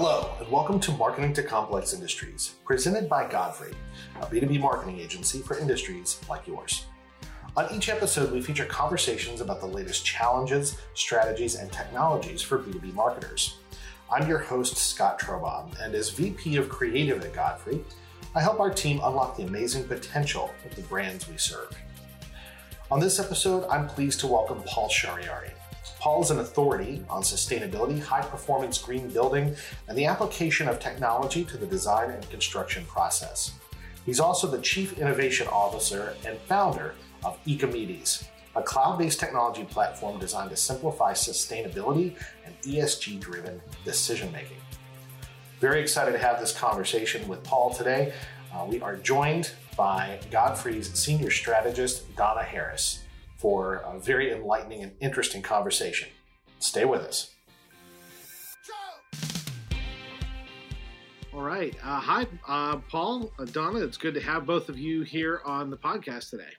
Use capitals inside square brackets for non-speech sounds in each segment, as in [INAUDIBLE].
Hello, and welcome to Marketing to Complex Industries, presented by Godfrey, a B2B marketing agency for industries like yours. On each episode, we feature conversations about the latest challenges, strategies, and technologies for B2B marketers. I'm your host, Scott Trobaugh, and as VP of Creative at Godfrey, I help our team unlock the amazing potential of the brands we serve. On this episode, I'm pleased to welcome Paul Shahriari. Paul is an authority on sustainability, high performance green building, and the application of technology to the design and construction process. He's also the Chief Innovation Officer and founder of Ecomedes, a cloud based technology platform designed to simplify sustainability and ESG driven decision making. Very excited to have this conversation with Paul today. Uh, we are joined by Godfrey's senior strategist, Donna Harris, for a very enlightening and interesting conversation. Stay with us. All right. Uh, hi, uh, Paul, uh, Donna. It's good to have both of you here on the podcast today.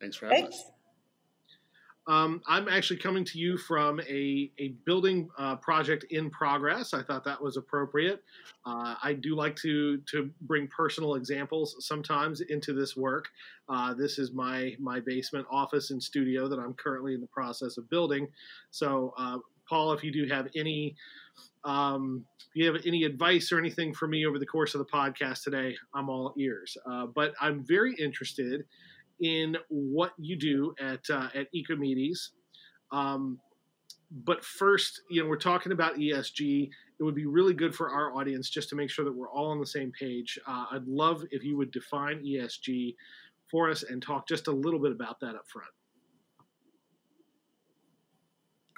Thanks for having Thanks. us. Um, I'm actually coming to you from a, a building uh, project in progress. I thought that was appropriate. Uh, I do like to to bring personal examples sometimes into this work. Uh, this is my my basement office and studio that I'm currently in the process of building. So, uh, Paul, if you do have any um, if you have any advice or anything for me over the course of the podcast today, I'm all ears. Uh, but I'm very interested in what you do at uh, at Ecomedes. Um, but first, you know, we're talking about ESG. It would be really good for our audience just to make sure that we're all on the same page. Uh, I'd love if you would define ESG for us and talk just a little bit about that up front.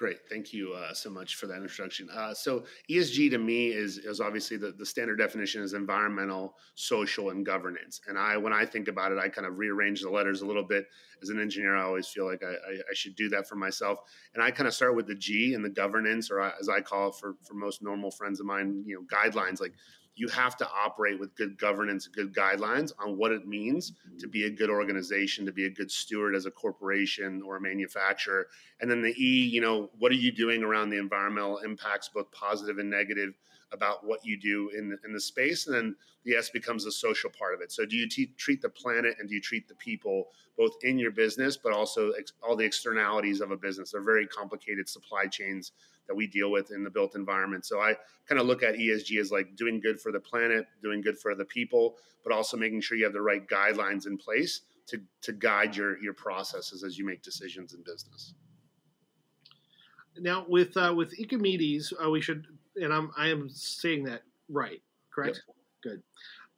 Great. Thank you uh, so much for that introduction. Uh, so ESG to me is, is obviously the, the standard definition is environmental, social, and governance. And I, when I think about it, I kind of rearrange the letters a little bit. As an engineer, I always feel like I, I, I should do that for myself. And I kind of start with the G and the governance, or as I call it for, for most normal friends of mine, you know, guidelines like you have to operate with good governance, good guidelines on what it means mm-hmm. to be a good organization, to be a good steward as a corporation or a manufacturer. And then the E, you know, what are you doing around the environmental impacts, both positive and negative, about what you do in the, in the space? And then the S becomes the social part of it. So do you t- treat the planet and do you treat the people both in your business, but also ex- all the externalities of a business? They're very complicated supply chains that we deal with in the built environment. So I kind of look at ESG as like doing good for the planet, doing good for the people, but also making sure you have the right guidelines in place to to guide your your processes as you make decisions in business. Now with uh, with Ecomedes, uh, we should, and I'm I am saying that right, correct? Yep. Good.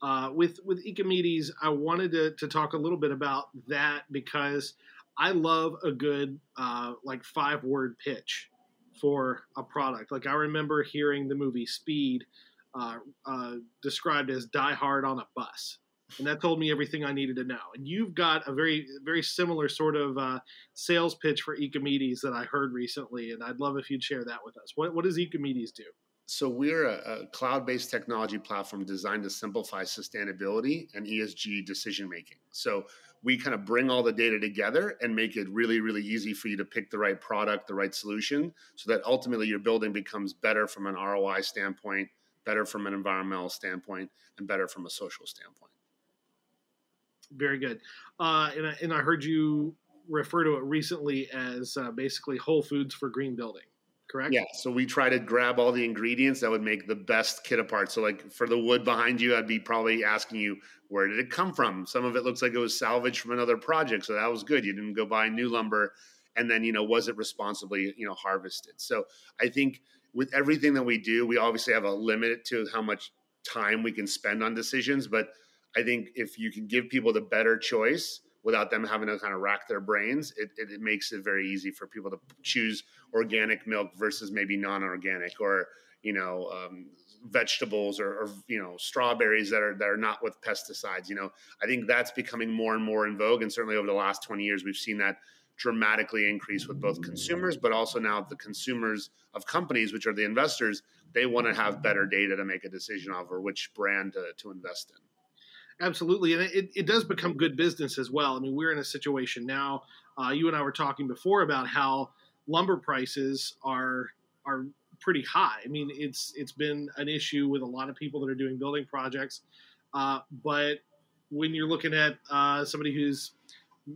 Uh, with with Ecomedes, I wanted to, to talk a little bit about that because I love a good uh, like five word pitch for a product. Like I remember hearing the movie Speed uh, uh, described as Die Hard on a bus, and that told me everything I needed to know. And you've got a very very similar sort of uh, sales pitch for Ecomedes that I heard recently, and I'd love if you'd share that with us. What what does Ecomedes do? So we're a, a cloud-based technology platform designed to simplify sustainability and ESG decision making. So we kind of bring all the data together and make it really, really easy for you to pick the right product, the right solution, so that ultimately your building becomes better from an ROI standpoint, better from an environmental standpoint, and better from a social standpoint. Very good. Uh, and, I, and I heard you refer to it recently as uh, basically Whole Foods for green building correct? Yeah. So we try to grab all the ingredients that would make the best kit apart. So like for the wood behind you, I'd be probably asking you, where did it come from? Some of it looks like it was salvaged from another project. So that was good. You didn't go buy new lumber. And then, you know, was it responsibly, you know, harvested? So I think with everything that we do, we obviously have a limit to how much time we can spend on decisions. But I think if you can give people the better choice, without them having to kind of rack their brains, it, it, it, makes it very easy for people to choose organic milk versus maybe non-organic or you know um, vegetables or, or, you know strawberries that are that are not with pesticides. You know, I think that's becoming more and more in vogue, and certainly over the last twenty years, we've seen that dramatically increase with both consumers, but also now the consumers of companies, which are the investors, they want to have better data to make a decision over which brand to, to invest in. Absolutely, and it, it does become good business as well. I mean, we're in a situation now. Uh, you and I were talking before about how lumber prices are are pretty high. I mean, it's it's been an issue with a lot of people that are doing building projects, uh, but when you're looking at uh, somebody who's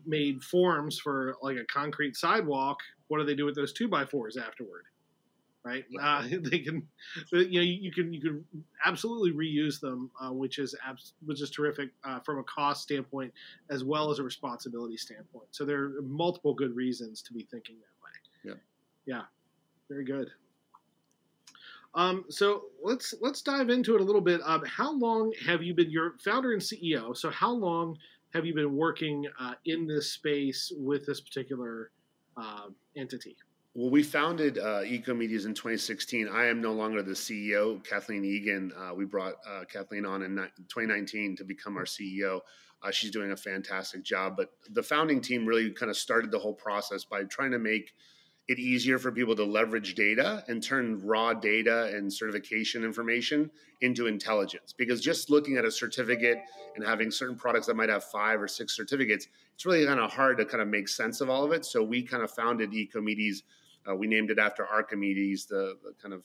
made forms for like a concrete sidewalk, what do they do with those two by fours afterward? Right? Uh, [LAUGHS] [LAUGHS] they can, you know, you can you can absolutely reuse them, uh, which is abs- which is terrific uh, from a cost standpoint as well as a responsibility standpoint. So there are multiple good reasons to be thinking that way. Yeah. Yeah. Very good. Um, so let's let's dive into it a little bit. Um, how long have you been your founder and CEO? So how long have you been working uh, in this space with this particular uh, entity? Well, we founded uh, in 2016. I am no longer the CEO. Kathleen Egan, uh, we brought uh, Kathleen on in 2019 to become our CEO. Uh, she's doing a fantastic job. But the founding team really kind of started the whole process by trying to make it easier for people to leverage data and turn raw data and certification information into intelligence. Because just looking at a certificate and having certain products that might have five or six certificates, it's really kind of hard to kind of make sense of all of it. So we kind of founded Ecomedes. Uh, we named it after Archimedes, the, the kind of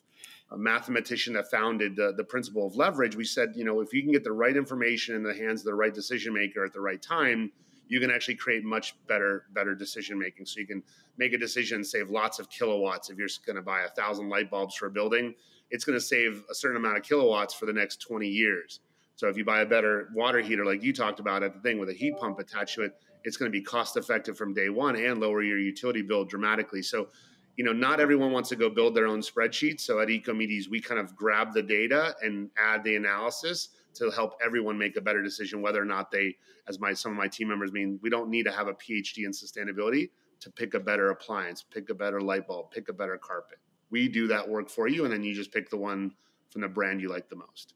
mathematician that founded the, the principle of leverage. We said, you know, if you can get the right information in the hands of the right decision maker at the right time, you can actually create much better better decision making. So you can make a decision, save lots of kilowatts. If you're going to buy a thousand light bulbs for a building, it's going to save a certain amount of kilowatts for the next 20 years. So if you buy a better water heater, like you talked about at the thing with a heat pump attached to it, it's going to be cost effective from day one and lower your utility bill dramatically. So, you know, not everyone wants to go build their own spreadsheet. So at Ecomedes, we kind of grab the data and add the analysis to help everyone make a better decision whether or not they as my some of my team members mean we don't need to have a phd in sustainability to pick a better appliance pick a better light bulb pick a better carpet we do that work for you and then you just pick the one from the brand you like the most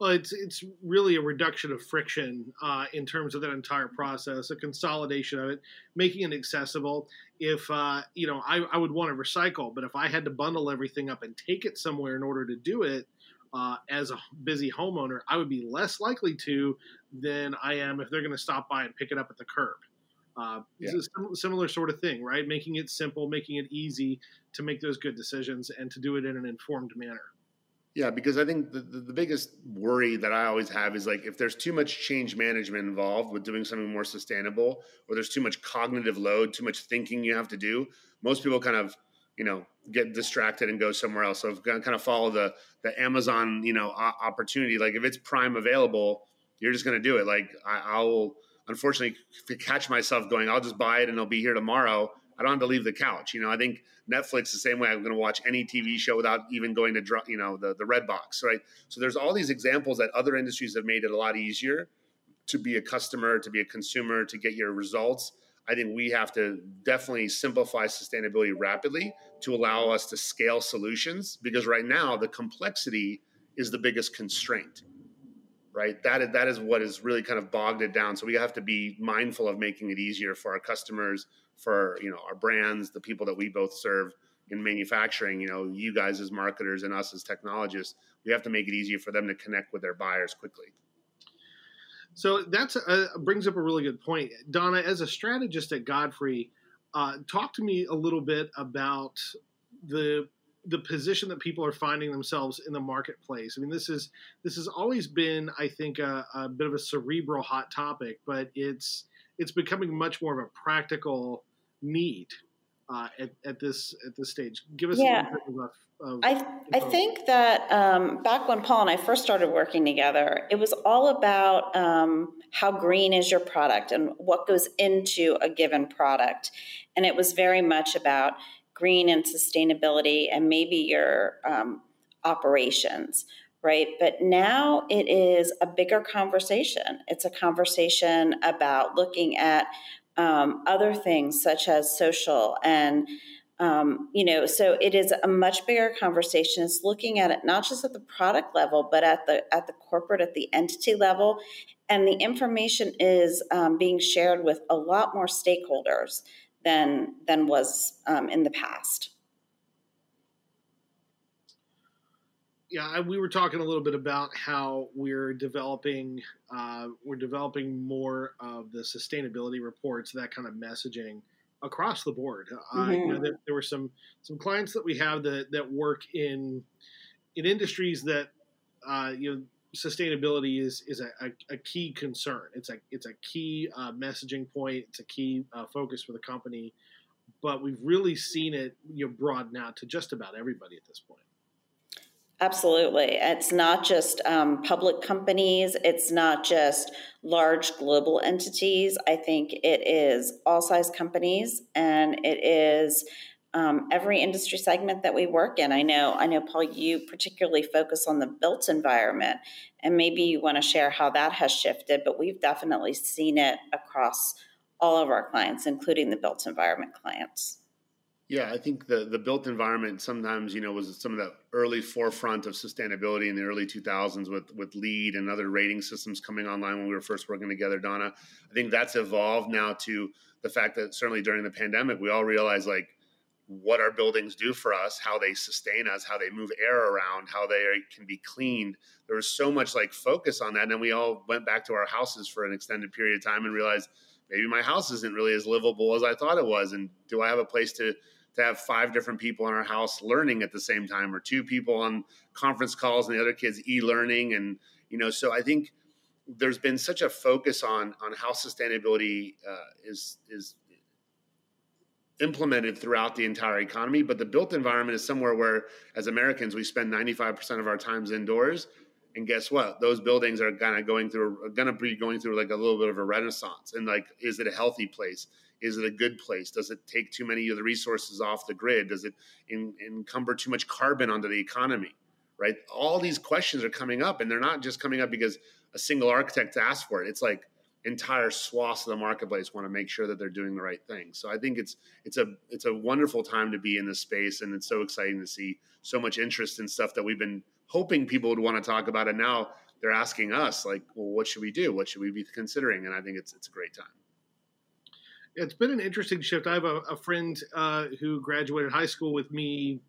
well, it's it's really a reduction of friction uh, in terms of that entire process, a consolidation of it, making it accessible. If uh, you know, I, I would want to recycle, but if I had to bundle everything up and take it somewhere in order to do it, uh, as a busy homeowner, I would be less likely to than I am if they're going to stop by and pick it up at the curb. Uh, yeah. It's a similar sort of thing, right? Making it simple, making it easy to make those good decisions and to do it in an informed manner. Yeah, because I think the, the, biggest worry that I always have is like if there's too much change management involved with doing something more sustainable, or there's too much cognitive load, too much thinking you have to do, most people kind of you know get distracted and go somewhere else. So kind of follow the the Amazon you know opportunity. Like if it's Prime available, you're just going to do it. Like I, I'll unfortunately catch myself going, I'll just buy it and it'll be here tomorrow. I don't have to leave the couch. You know, I think Netflix the same way. I'm going to watch any TV show without even going to you know the the Redbox, right? So there's all these examples that other industries have made it a lot easier to be a customer, to be a consumer, to get your results. I think we have to definitely simplify sustainability rapidly to allow us to scale solutions because right now the complexity is the biggest constraint right? That is, that is what is really kind of bogged it down. So we have to be mindful of making it easier for our customers for you know our brands the people that we both serve in manufacturing you know you guys as marketers and us as technologists. We have to make it easier for them to connect with their buyers quickly. So that's uh, brings up a really good point. Donna as a strategist at godfrey uh, talk to me a little bit about the the position that people are finding themselves in the marketplace. I mean, this is this has always been, I think, a, a bit of a cerebral hot topic, but it's it's becoming much more of a practical need uh, at, at this at this stage. Give us yeah. Of, of I I think that um, back when Paul and I first started working together, it was all about um, how green is your product and what goes into a given product, and it was very much about green and sustainability and maybe your um, operations right? But now it is a bigger conversation. It's a conversation about looking at um, other things such as social and um, you know so it is a much bigger conversation it's looking at it not just at the product level but at the at the corporate at the entity level and the information is um, being shared with a lot more stakeholders than than was um, in the past yeah, we were talking a little bit about how we're developing uh, we're developing more of the sustainability reports, that kind of messaging across the board. Mm-hmm. Uh, you know, mm-hmm. there, there, were some some clients that we have that that work in in industries that uh, you know sustainability is is a, a, a, key concern. It's a it's a key uh, messaging point. It's a key uh, focus for the company. But we've really seen it you know broaden out to just about everybody at this point. Absolutely. It's not just um, public companies, it's not just large global entities. I think it is all size companies and it is um, every industry segment that we work in. I know, I know, Paul, you particularly focus on the built environment, and maybe you want to share how that has shifted, but we've definitely seen it across all of our clients, including the built environment clients. Yeah, I think the the built environment sometimes you know was some of the early forefront of sustainability in the early 2000s with with LEED and other rating systems coming online when we were first working together. Donna, I think that's evolved now to the fact that certainly during the pandemic we all realized like what our buildings do for us, how they sustain us, how they move air around, how they can be cleaned. There was so much like focus on that, and then we all went back to our houses for an extended period of time and realized maybe my house isn't really as livable as I thought it was, and do I have a place to to have five different people in our house learning at the same time or two people on conference calls and the other kids e-learning and you know so i think there's been such a focus on on how sustainability uh, is is implemented throughout the entire economy but the built environment is somewhere where as americans we spend 95% of our times indoors and guess what those buildings are kind of going through going to be going through like a little bit of a renaissance and like is it a healthy place is it a good place? Does it take too many of the resources off the grid? Does it in, encumber too much carbon onto the economy? Right? All these questions are coming up, and they're not just coming up because a single architect asked for it. It's like entire swaths of the marketplace want to make sure that they're doing the right thing. So I think it's it's a it's a wonderful time to be in this space, and it's so exciting to see so much interest in stuff that we've been hoping people would want to talk about, and now they're asking us like, well, what should we do? What should we be considering? And I think it's it's a great time. It's been an interesting shift. I have a, a friend uh, who graduated high school with me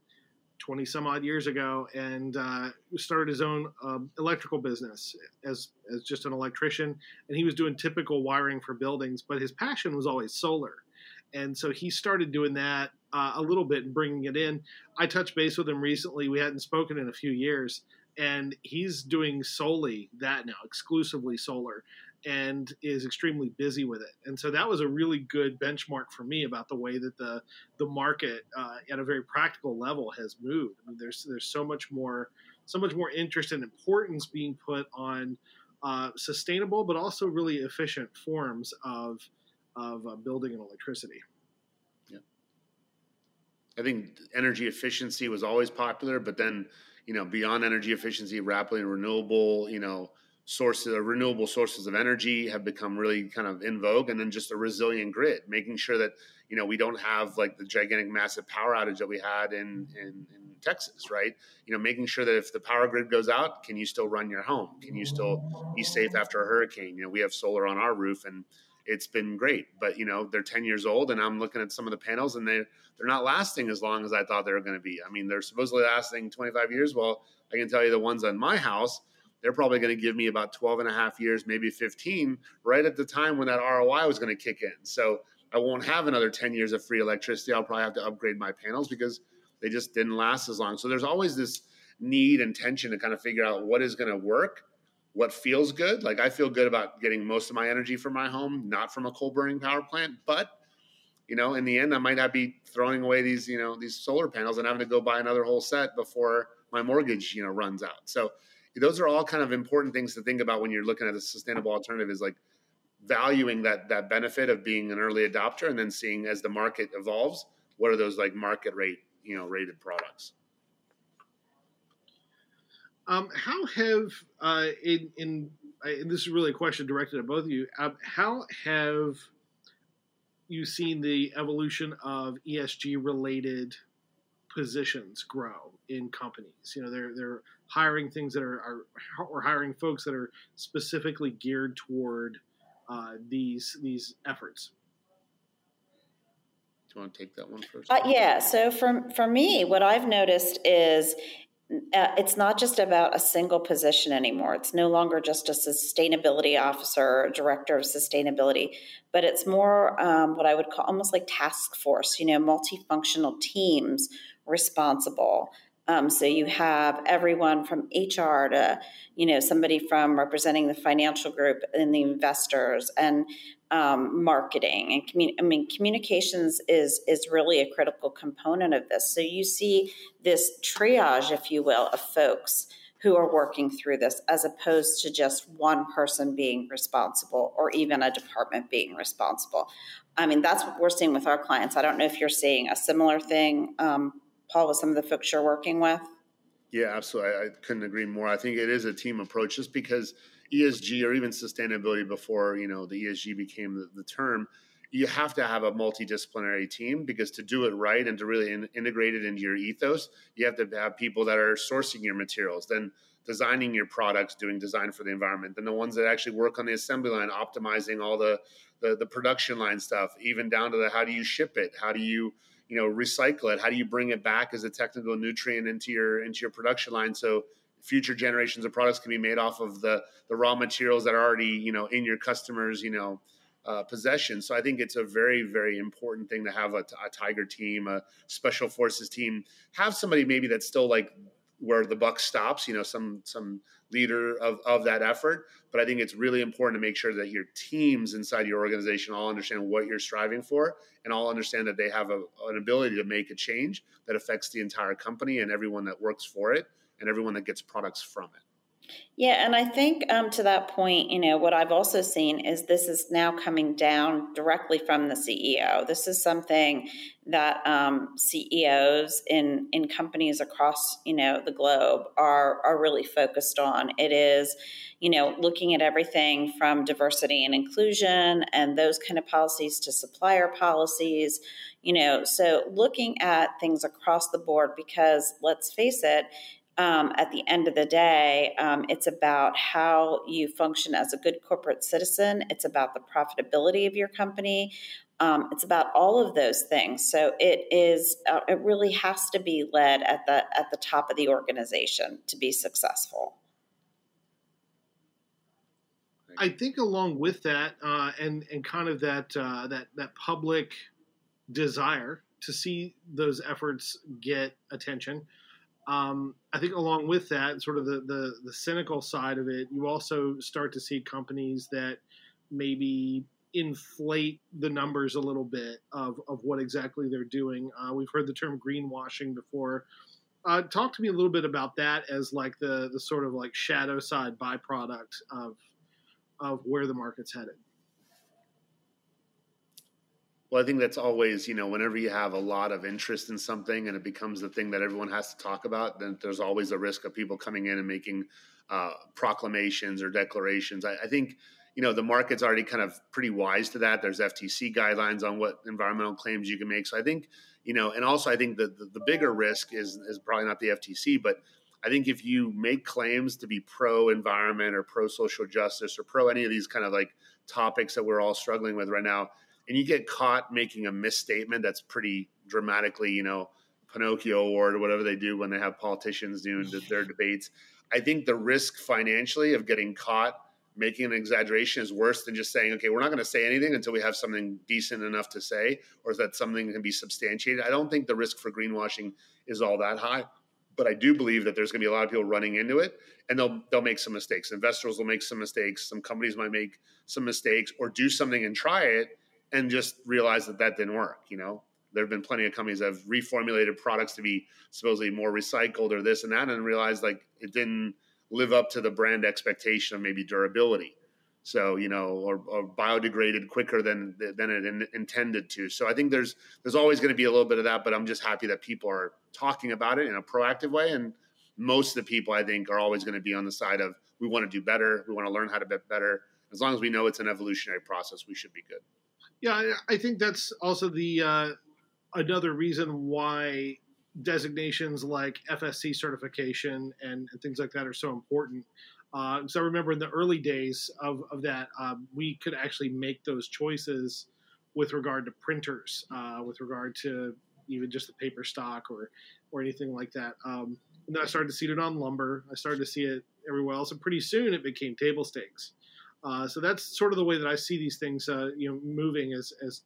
20 some odd years ago and uh, started his own um, electrical business as, as just an electrician. And he was doing typical wiring for buildings, but his passion was always solar. And so he started doing that uh, a little bit and bringing it in. I touched base with him recently. We hadn't spoken in a few years. And he's doing solely that now, exclusively solar and is extremely busy with it. And so that was a really good benchmark for me about the way that the the market uh, at a very practical level has moved. I mean, there's there's so much more so much more interest and importance being put on uh, sustainable but also really efficient forms of of uh, building and electricity. Yeah, I think energy efficiency was always popular, but then you know beyond energy efficiency, rapidly renewable, you know sources of renewable sources of energy have become really kind of in vogue and then just a resilient grid making sure that you know we don't have like the gigantic massive power outage that we had in, in, in texas right? You know making sure that if the power grid goes out can you still run your home? Can you still be safe after a hurricane? You know we have solar on our roof and it's been great but you know they're 10 years old and i'm looking at some of the panels and they they're not lasting as long as i thought they were going to be. I mean they're supposedly lasting 25 years. Well i can tell you the ones on my house they're probably going to give me about 12 and a half years, maybe 15, right at the time when that ROI was going to kick in. So I won't have another 10 years of free electricity. I'll probably have to upgrade my panels because they just didn't last as long. So there's always this need and tension to kind of figure out what is going to work, what feels good. Like I feel good about getting most of my energy from my home, not from a coal burning power plant, but you know, in the end, I might not be throwing away these, you know, these solar panels and having to go buy another whole set before my mortgage, you know, runs out. So those are all kind of important things to think about when you're looking at a sustainable alternative is like valuing that that benefit of being an early adopter and then seeing as the market evolves what are those like market rate you know rated products? Um, how have uh, in, in and this is really a question directed at both of you um, how have you seen the evolution of esg related positions grow in companies? You know they're they're hiring things that are, are or hiring folks that are specifically geared toward uh, these these efforts. Do you want to take that one first? Uh, yeah. So for for me, what I've noticed is uh, it's not just about a single position anymore. It's no longer just a sustainability officer or director of sustainability, but it's more um, what I would call almost like task force, you know, multifunctional teams responsible. Um, so you have everyone from HR to, you know, somebody from representing the financial group and the investors and um, marketing and commun- I mean communications is is really a critical component of this. So you see this triage, if you will, of folks who are working through this as opposed to just one person being responsible or even a department being responsible. I mean, that's what we're seeing with our clients. I don't know if you're seeing a similar thing, um, Paul, with some of the folks you're working with. Yeah, absolutely. I, I couldn't agree more. I think it is a team approach just because ESG or even sustainability before you know the ESG became the, the term, you have to have a multidisciplinary team because to do it right and to really in, integrate it into your ethos, you have to have people that are sourcing your materials, then designing your products, doing design for the environment, then the ones that actually work on the assembly line, optimizing all the the, the production line stuff, even down to the how do you ship it, how do you you know recycle it, how do you bring it back as a technical nutrient into your into your production line so future generations of products can be made off of the the raw materials that are already you know in your customers you know uh, possession. So I think it's a very very important thing to have a, a tiger team, a special forces team, have somebody maybe that's still like where the buck stops. You know, some some leader of, of that effort. But I think it's really important to make sure that your teams inside your organization all understand what you're striving for and all understand that they have a, an ability to make a change that affects the entire company and everyone that works for it and everyone that gets products from it. Yeah, and I think um, to that point, you know, what I've also seen is this is now coming down directly from the CEO. This is something that um, CEOs in in companies across you know the globe are are really focused on. It is, you know, looking at everything from diversity and inclusion and those kind of policies to supplier policies. You know, so looking at things across the board because let's face it, um, at the end of the day, um, it's about how you function as a good corporate citizen. It's about the profitability of your company. Um, it's about all of those things. So it is. Uh, it really has to be led at the at the top of the organization to be successful. I think along with that, uh, and and kind of that uh, that that public desire to see those efforts get attention um, I think along with that, sort of the, the, the cynical side of it, you also start to see companies that maybe inflate the numbers a little bit of, of what exactly they're doing. Uh, we've heard the term greenwashing before. Uh, talk to me a little bit about that as like the the sort of like shadow side byproduct of of where the market's headed. Well, I think that's always, you know, whenever you have a lot of interest in something and it becomes the thing that everyone has to talk about, then there's always a risk of people coming in and making uh, proclamations or declarations. I, I, think, you know, the market's already kind of pretty wise to that. There's FTC guidelines on what environmental claims you can make. So I think, you know, and also I think the, the, the bigger risk is, is probably not the FTC, but I think if you make claims to be pro environment or pro social justice or pro any of these kind of like topics that we're all struggling with right now, and you get caught making a misstatement that's pretty dramatically, you know, Pinocchio award or whatever they do when they have politicians doing their debates. I think the risk financially of getting caught making an exaggeration is worse than just saying, okay, we're not going to say anything until we have something decent enough to say, or is that something can be substantiated? I don't think the risk for greenwashing is all that high, but I do believe that there's going to be a lot of people running into it, and they'll they'll make some mistakes. Investors will make some mistakes. Some companies might make some mistakes, or do something and try it, and just realize that that didn't work. You know, there have been plenty of companies that have reformulated products to be supposedly more recycled or this and that, and realized like it didn't live up to the brand expectation of maybe durability. So you know, or, or biodegraded quicker than than it in, intended to. So I think there's there's always going to be a little bit of that, but I'm just happy that people are talking about it in a proactive way, and most of the people I think are always going to be on the side of we want to do better, we want to learn how to be better. As long as we know it's an evolutionary process, we should be good. Yeah, I think that's also the uh, another reason why designations like FSC certification and, and things like that are so important. Uh, so I remember in the early days of, of that, um, we could actually make those choices with regard to printers, uh, with regard to even just the paper stock or or anything like that. Um, and then I started to see it on lumber. I started to see it everywhere else, and pretty soon it became table stakes. Uh, so that's sort of the way that I see these things, uh, you know, moving as as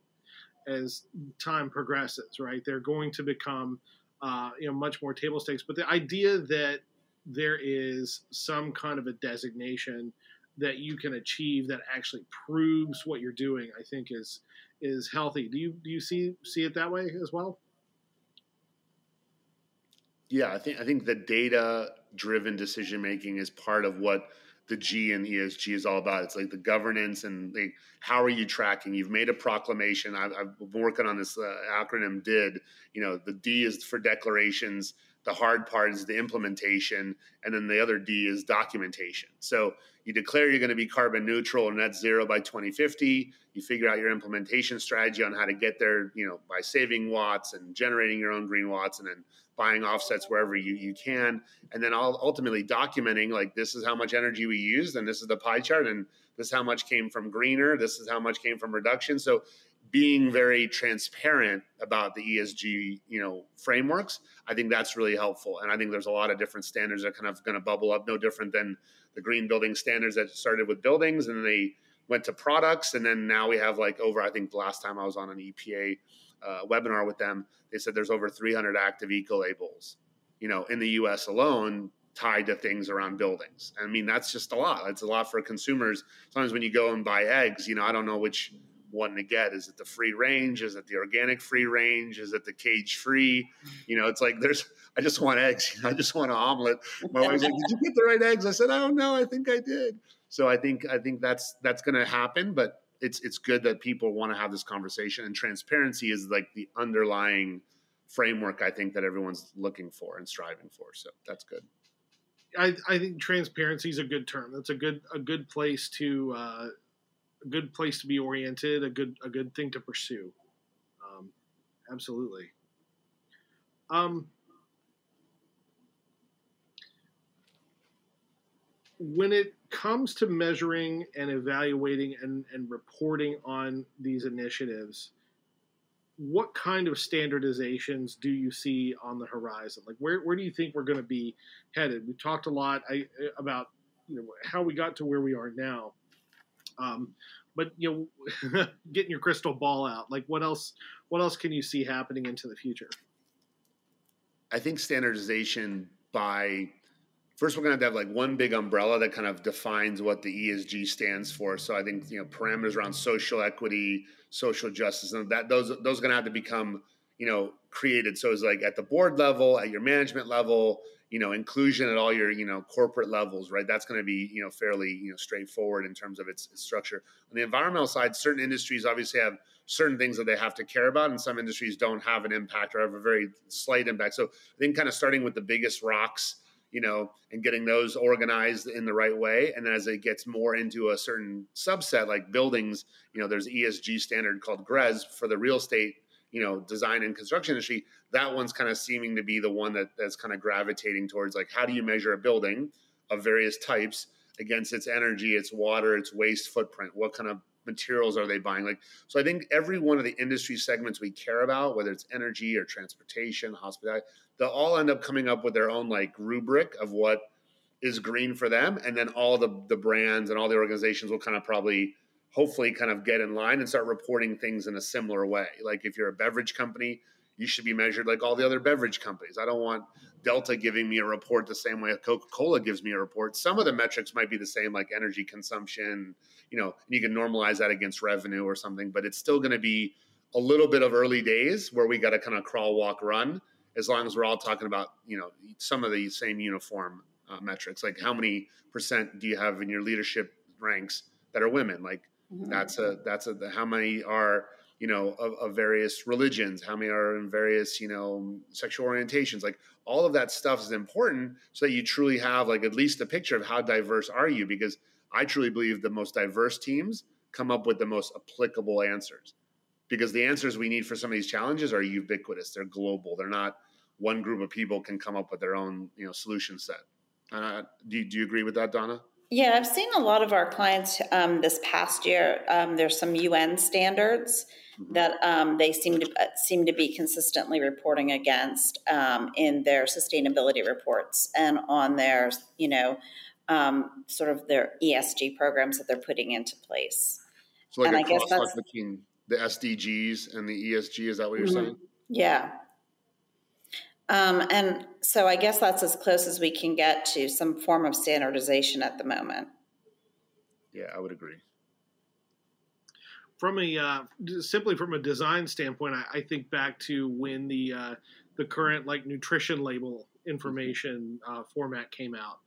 as time progresses. Right, they're going to become, uh, you know, much more table stakes. But the idea that there is some kind of a designation that you can achieve that actually proves what you're doing, I think is is healthy. Do you do you see see it that way as well? Yeah, I think I think the data driven decision making is part of what the G and ESG is all about. It's like the governance and like how are you tracking? You've made a proclamation. I've, I've been working on this uh, acronym. DID. You know, the D is for declarations. The hard part is the implementation, and then the other D is documentation. So you declare you're going to be carbon neutral or net zero by 2050. You figure out your implementation strategy on how to get there. You know, by saving watts and generating your own green watts, and then buying offsets wherever you, you can, and then ultimately documenting like this is how much energy we used, and this is the pie chart, and this is how much came from greener, this is how much came from reduction. So being very transparent about the ESG, you know, frameworks, I think that's really helpful. And I think there's a lot of different standards that are kind of going to bubble up, no different than the green building standards that started with buildings and they went to products, and then now we have like over. I think the last time I was on an EPA uh, webinar with them, they said there's over 300 active eco labels, you know, in the U.S. alone tied to things around buildings. I mean, that's just a lot. It's a lot for consumers. Sometimes when you go and buy eggs, you know, I don't know which one to get. Is it the free range? Is it the organic free range? Is it the cage free? You know, it's like there's. I just want eggs. [LAUGHS] I just want an omelet. My wife's like, "Did you get the right eggs?" I said, "I don't know. I think I did." So I think I think that's that's going to happen. But it's it's good that people want to have this conversation and transparency is like the underlying framework I think that everyone's looking for and striving for. So that's good. I, I think transparency is a good term. That's a good a good place to uh, a good place to be oriented. A good a good thing to pursue. Um, absolutely. Um, when it comes to measuring and evaluating and, and reporting on these initiatives, what kind of standardizations do you see on the horizon? Like, where, where do you think we're going to be headed? We talked a lot I, about you know how we got to where we are now, um, but you know, [LAUGHS] getting your crystal ball out. Like, what else? What else can you see happening into the future? I think standardization by first we're going to have, to have like one big umbrella that kind of defines what the ESG stands for. So I think you know parameters around social equity, social justice, and that those those are going to have to become you know created. So it's like at the board level, at your management level, you know inclusion at all your you know corporate levels, right? That's going to be you know fairly you know straightforward in terms of its, structure. On the environmental side, certain industries obviously have certain things that they have to care about, and some industries don't have an impact or have a very slight impact. So I think kind of starting with the biggest rocks you know, and getting those organized in the right way. And then as it gets more into a certain subset, like buildings, you know, there's ESG standard called gres for the real estate, you know, design and construction industry. That one's kind of seeming to be the one that that's kind of gravitating towards like how do you measure a building of various types against its energy, its water, its waste footprint? What kind of materials are they buying? Like, so I think every one of the industry segments we care about, whether it's energy or transportation, hospitality, they'll all end up coming up with their own like rubric of what is green for them and then all the the brands and all the organizations will kind of probably hopefully kind of get in line and start reporting things in a similar way. Like if you're a beverage company you should be measured like all the other beverage companies. I don't want delta giving me a report the same way coca-cola gives me a report. Some of the metrics might be the same like energy consumption you know you can normalize that against revenue or something but it's still going to be a little bit of early days where we got to kind of crawl walk run as long as we're all talking about you know some of the same uniform uh, metrics. Like how many percent do you have in your leadership ranks that are women? Like mm-hmm. that's a that's a how many are you know of, of, various religions how many are in various you know sexual orientations like all of that stuff is important so that you truly have like at least a picture of how diverse are you because i truly believe the most diverse teams come up with the most applicable answers because the answers we need for some of these challenges are ubiquitous they're global they're not one group of people can come up with their own you know solution set. Uh, do, do you agree with that, Donna? Yeah, I've seen a lot of our clients um, this past year. Um, there's some UN standards mm-hmm. that um, they seem to uh, seem to be consistently reporting against um, in their sustainability reports and on their, you know, um, sort of their ESG programs that they're putting into place. So, like and a I guess that's between the SDGs and the ESG. Is that what you're mm-hmm. saying? Yeah. Um, and so I guess that's as close as we can get to some form of standardization at the moment. Yeah, I would agree. From a uh, simply from a design standpoint, I, I think back to when the uh, the current like nutrition label information uh, format came out,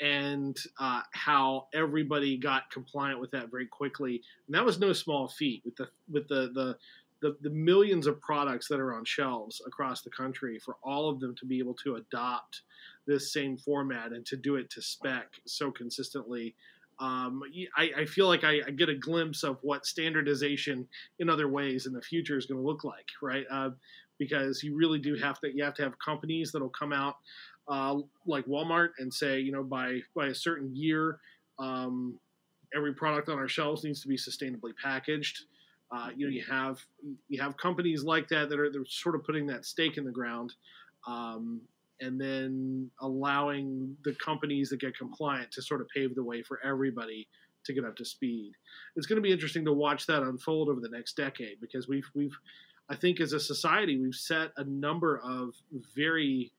and uh, how everybody got compliant with that very quickly. And that was no small feat with the with the the the, the millions of products that are on shelves across the country for all of them to be able to adopt this same format and to do it to spec so consistently um, I, I, feel like I, I, get a glimpse of what standardization in other ways in the future is going to look like, right? Uh, because you really do have to you have to have companies that'll come out uh, like Walmart and say, you know, by by a certain year, um, every product on our shelves needs to be sustainably packaged. Uh, you know, you have you have companies like that that are they're sort of putting that stake in the ground, um, and then allowing the companies that get compliant to sort of pave the way for everybody to get up to speed. It's going to be interesting to watch that unfold over the next decade because we've we've I think as a society we've set a number of very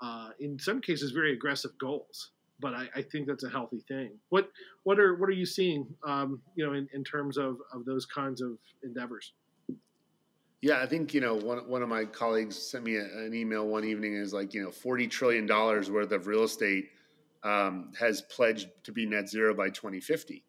uh, in some cases very aggressive goals but I, I, think that's a healthy thing. What what are what are you seeing, um, you know, in, in terms of, of those kinds of endeavors? Yeah, I think you know one one of my colleagues sent me a, an email one evening and is like you know forty trillion dollars worth of real estate um, has pledged to be net zero by twenty fifty,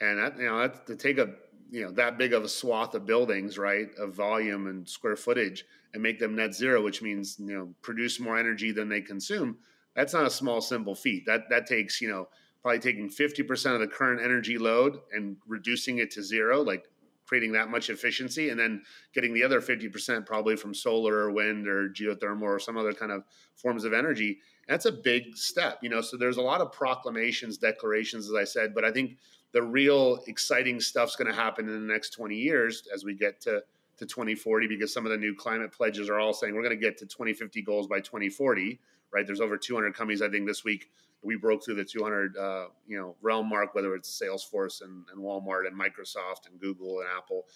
and that you know that's to take a you know that big of a swath of buildings right of volume and square footage and make them net zero, which means you know produce more energy than they consume that's not a small, simple feat. That that takes you know probably taking fifty percent of the current energy load and reducing it to zero, like creating that much efficiency, and then getting the other fifty percent probably from solar or wind or geothermal or some other kind of forms of energy. That's a big step, you know. So there's a lot of proclamations, declarations, as I said, but I think the real exciting stuff's going to happen in the next 20 years as we get to to 2040 because some of the new climate pledges are all saying we're going to get to 2050 goals by 2040 right? There's over 200 companies. I think this week we broke through the 200 uh, you know realm mark, whether it's Salesforce and, and Walmart and Microsoft and Google and Apple,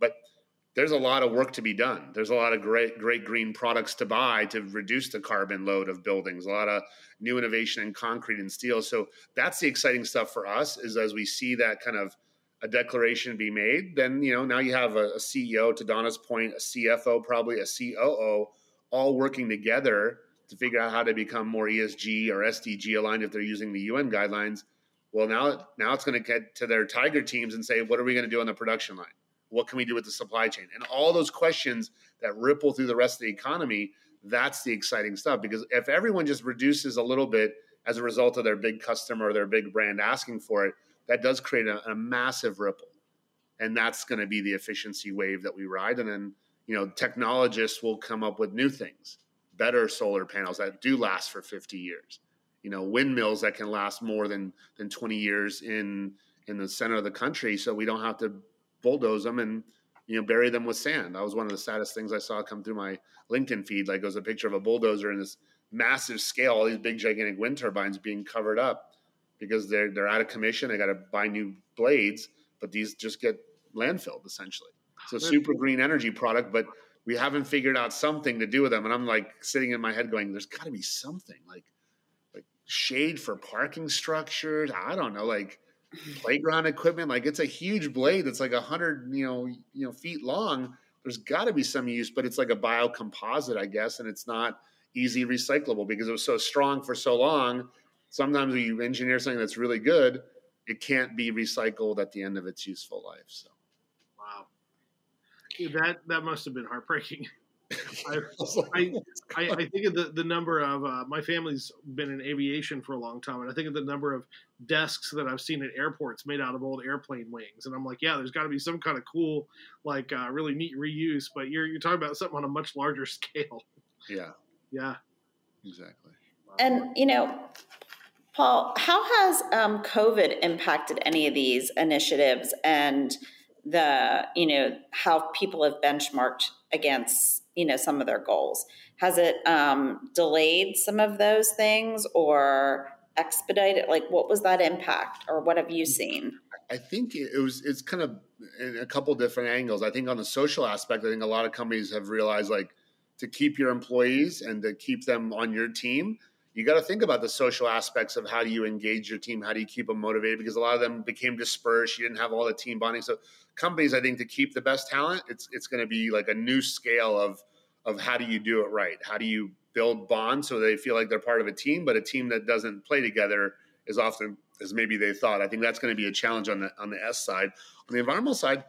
but there's a lot of work to be done. There's a lot of great, great green products to buy to reduce the carbon load of buildings. A lot of new innovation in concrete and steel. So that's the exciting stuff for us. Is as we see that kind of a declaration be made, then you know now you have a, a CEO. To Donna's point, a CFO, probably a COO, all working together to figure out how to become more ESG or SDG aligned if they're using the UN guidelines. Well, now now it's going to get to their tiger teams and say, what are we going to do on the production line? What can we do with the supply chain? And all those questions that ripple through the rest of the economy. That's the exciting stuff because if everyone just reduces a little bit as a result of their big customer or their big brand asking for it, that does create a, a massive ripple. And that's going to be the efficiency wave that we ride. And then, you know, technologists will come up with new things better solar panels that do last for 50 years. You know, windmills that can last more than than 20 years in in the center of the country, so we don't have to bulldoze them and you know bury them with sand. That was one of the saddest things I saw come through my LinkedIn feed. Like it was a picture of a bulldozer in this massive scale, all these big gigantic wind turbines being covered up because they're they're out of commission. They got to buy new blades, but these just get landfilled essentially. So super green energy product, but we haven't figured out something to do with them. And I'm like sitting in my head going, there's got to be something like like shade for parking structures. I don't know, like playground equipment. Like it's a huge blade that's like a hundred you know you know feet long. There's got to be some use, but it's like a biocomposite, I guess, and it's not easy recyclable because it was so strong for so long. Sometimes when you engineer something that's really good, it can't be recycled at the end of its useful life. So that that must have been heartbreaking. [LAUGHS] I, I, I, I, think of the, the number of uh, my family's been in aviation for a long time, and I think of the number of desks that I've seen at airports made out of old airplane wings, and I'm like, yeah, there's got to be some kind of cool, like uh, really neat reuse. But you're you're talking about something on a much larger [LAUGHS] scale. Yeah. Yeah. Exactly. And you know, Paul, how has um, COVID impacted any of these initiatives and the, you know, how people have benchmarked against, you know, some of their goals? Has it um, delayed some of those things or expedited? Like, what was that impact, or what have you seen? I think it was. It's kind of in a couple different angles. I think on the social aspect, I think a lot of companies have realized like to keep your employees and to keep them on your team you got to think about the social aspects of how do you engage your team how do you keep them motivated because a lot of them became dispersed you didn't have all the team bonding. So companies i think to keep the best talent it's it's going to be like a new scale of of how do you do it right? How do you build bonds so they feel like they're part of a team but a team that doesn't play together as often as maybe they thought. I think that's going to be a challenge on the on the s side. On the environmental side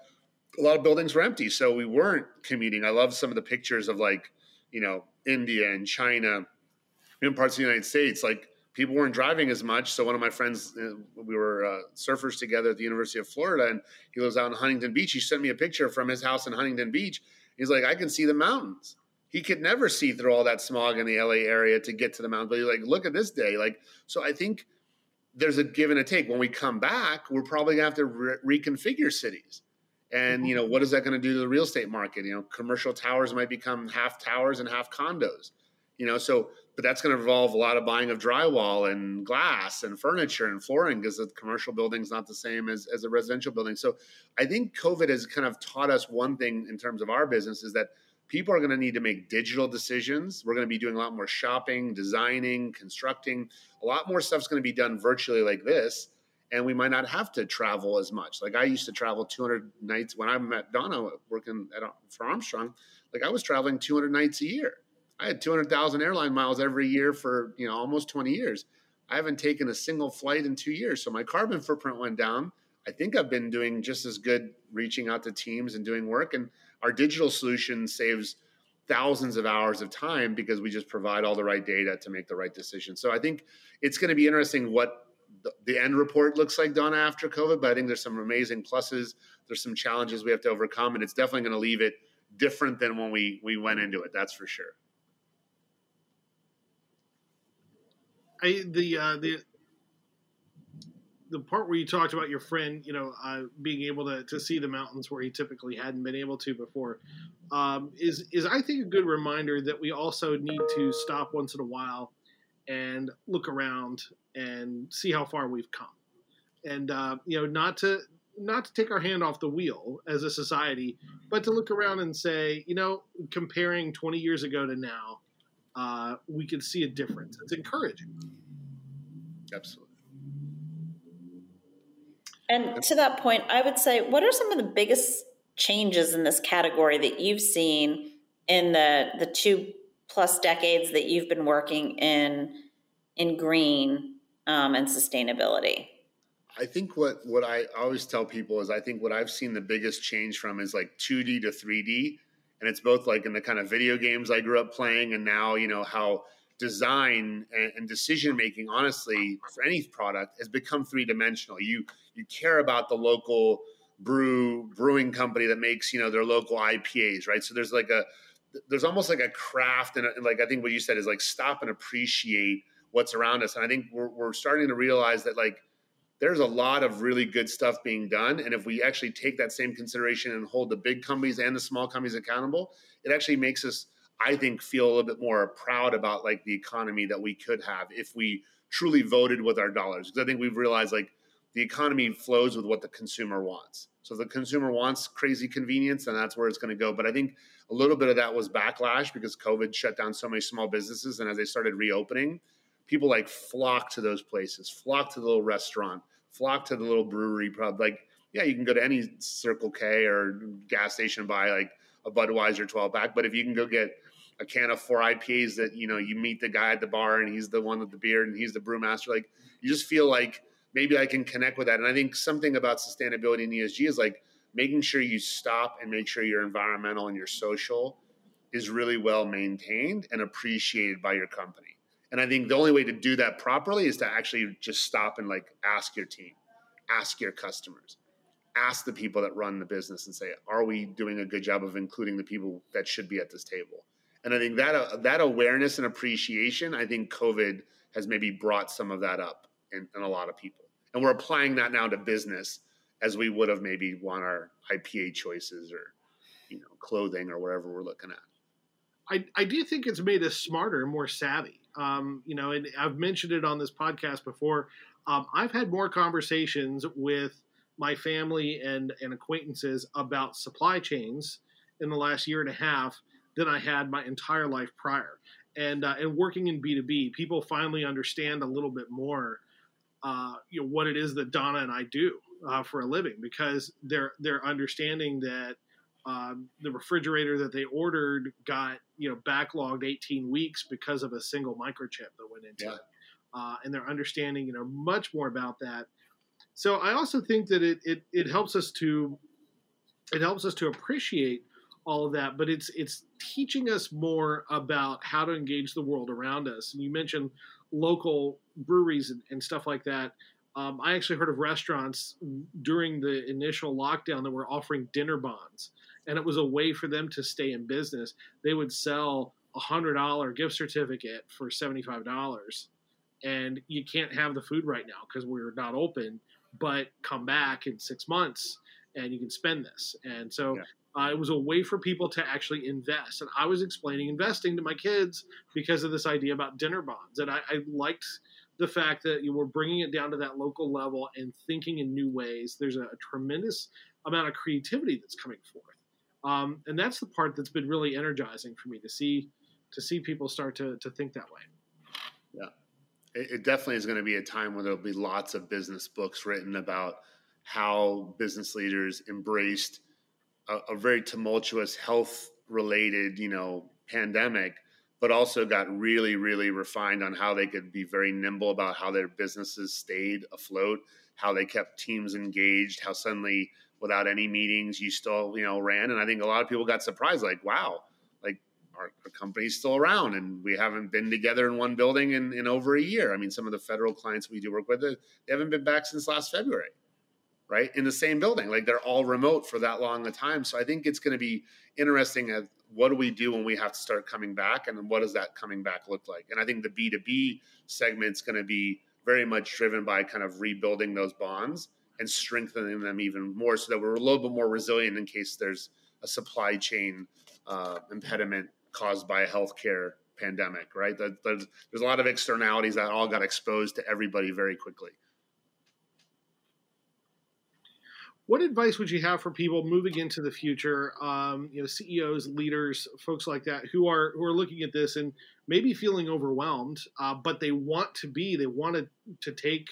a lot of buildings were empty so we weren't commuting. I love some of the pictures of like you know india and china in parts of the United States, like people weren't driving as much. So one of my friends, uh, we were uh, surfers together at the University of Florida, and he lives out in Huntington Beach. He sent me a picture from his house in Huntington Beach. He's like, I can see the mountains. He could never see through all that smog in the LA area to get to the mountains. But he's like, look at this day. Like, so I think there's a give and a take. When we come back, we're probably gonna have to re- reconfigure cities. And you know, what is that going to do to the real estate market? You know, commercial towers might become half towers and half condos. You know, so but that's going to involve a lot of buying of drywall and glass and furniture and flooring because the commercial building is not the same as, as a residential building. So I think COVID has kind of taught us one thing in terms of our business is that people are going to need to make digital decisions. We're going to be doing a lot more shopping, designing, constructing. A lot more stuff's going to be done virtually like this. And we might not have to travel as much. Like I used to travel 200 nights when I met Donna working at, for Armstrong. Like I was traveling 200 nights a year I had 200,000 airline miles every year for, you know, almost 20 years. I haven't taken a single flight in 2 years, so my carbon footprint went down. I think I've been doing just as good reaching out to teams and doing work and our digital solution saves thousands of hours of time because we just provide all the right data to make the right decision. So I think it's going to be interesting what the end report looks like Donna after COVID, but I think there's some amazing pluses. There's some challenges we have to overcome, and it's definitely going to leave it different than when we we went into it. That's for sure. I the uh, the the part where you talked about your friend, you know, uh, being able to, to see the mountains where he typically hadn't been able to before, um, is is I think a good reminder that we also need to stop once in a while and look around and see how far we've come, and uh, you know, not to not to take our hand off the wheel as a society, but to look around and say, you know, comparing 20 years ago to now, uh, we can see a difference. It's encouraging. Absolutely. And to that point, I would say, what are some of the biggest changes in this category that you've seen in the the two plus decades that you've been working in in green um, and sustainability? I think what what I always tell people is I think what I've seen the biggest change from is like 2D to 3D and it's both like in the kind of video games I grew up playing, and now you know how design and, and decision making, honestly, for any product has become three dimensional. You you care about the local brew brewing company that makes you know their local IPAs, right? So there's like a there's almost like a craft and, and like I think what you said is like stop and appreciate what's around us, and I think we're we're starting to realize that like there's a lot of really good stuff being done. And if we actually take that same consideration and hold the big companies and the small companies accountable, it actually makes us, I think, feel a little bit more proud about like the economy that we could have if we truly voted with our dollars. Because I think we've realized like the economy flows with what the consumer wants. So the consumer wants crazy convenience, then that's where it's going to go. But I think a little bit of that was backlash because COVID shut down so many small businesses. And as they started reopening, people like flock to those places, flock to the little restaurant, flock to the little brewery pub. Like, yeah, you can go to any Circle K or gas station and buy like a Budweiser 12 pack, but if you can go get a can of four IPAs that you know you meet the guy at the bar and he's the one with the beard and he's the brewmaster, like you just feel like maybe I can connect with that. And I think something about sustainability and ESG is like making sure you stop and make sure your environmental and your social is really well maintained and appreciated by your company. And I think the only way to do that properly is to actually just stop and like ask your team, ask your customers, ask the people that run the business and say, are we doing a good job of including the people that should be at this table? And I think that uh, that awareness and appreciation, I think COVID has maybe brought some of that up in, in a lot of people. And we're applying that now to business as we would have maybe won our IPA choices or, you know, clothing or whatever we're looking at. I, I do think it's made us smarter and more savvy. Um, you know, and I've mentioned it on this podcast before. Um, I've had more conversations with my family and, and acquaintances about supply chains in the last year and a half than I had my entire life prior. And uh, and working in B two B, people finally understand a little bit more, uh, you know, what it is that Donna and I do uh, for a living because they're they're understanding that um, the refrigerator that they ordered got you know backlogged 18 weeks because of a single microchip that went into yeah. it, uh, and they're understanding you know much more about that. So I also think that it, it it helps us to it helps us to appreciate all of that, but it's it's teaching us more about how to engage the world around us. And you mentioned local breweries and, and stuff like that. Um, I actually heard of restaurants during the initial lockdown that were offering dinner bonds and it was a way for them to stay in business. They would sell a hundred dollar gift certificate for seventy five dollars, and you can't have the food right now because we're not open. But come back in six months and you can spend this. And so yeah. Uh, it was a way for people to actually invest. And I was explaining investing to my kids because of this idea about dinner bonds. And I, I liked the fact that you were bringing it down to that local level and thinking in new ways. There's a, a tremendous amount of creativity that's coming forth. Um, and that's the part that's been really energizing for me to see to see people start to to think that way. Yeah, it, it definitely is going to be a time where there'll be lots of business books written about how business leaders embraced a, a very tumultuous health related, you know, pandemic, but also got really, really refined on how they could be very nimble about how their businesses stayed afloat, how they kept teams engaged, how suddenly without any meetings, you still, you know, ran. And I think a lot of people got surprised, like, wow, like our, our company's still around and we haven't been together in one building in, in over a year. I mean, some of the federal clients we do work with, they haven't been back since last February, right? In the same building. Like they're all remote for that long a time. So I think it's going to be interesting at what do we do when we have to start coming back and what does that coming back look like? And I think the B2B segment's going to be very much driven by kind of rebuilding those bonds and strengthening them even more so that we're a little bit more resilient in case there's a supply chain uh, impediment caused by a healthcare pandemic, right? There's, there's a lot of externalities that all got exposed to everybody very quickly. What advice would you have for people moving into the future? Um, you know, CEOs, leaders, folks like that who are who are looking at this and maybe feeling overwhelmed, uh, but they want to be, they want to, to take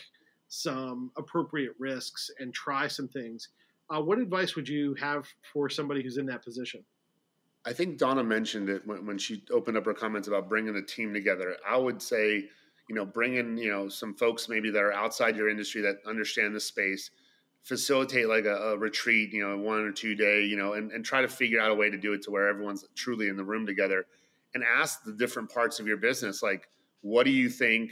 some appropriate risks and try some things. Uh, what advice would you have for somebody who's in that position? I think Donna mentioned it when, when she opened up her comments about bringing a team together. I would say, you know, bring in, you know, some folks maybe that are outside your industry that understand the space, facilitate like a, a retreat, you know, one or two day, you know, and, and try to figure out a way to do it to where everyone's truly in the room together and ask the different parts of your business, like, what do you think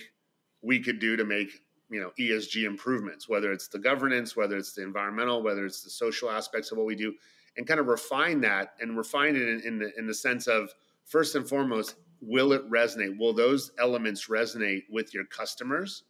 we could do to make you know ESG improvements, whether it's the governance, whether it's the environmental, whether it's the social aspects of what we do, and kind of refine that and refine it in, in the in the sense of first and foremost, will it resonate? Will those elements resonate with your customers?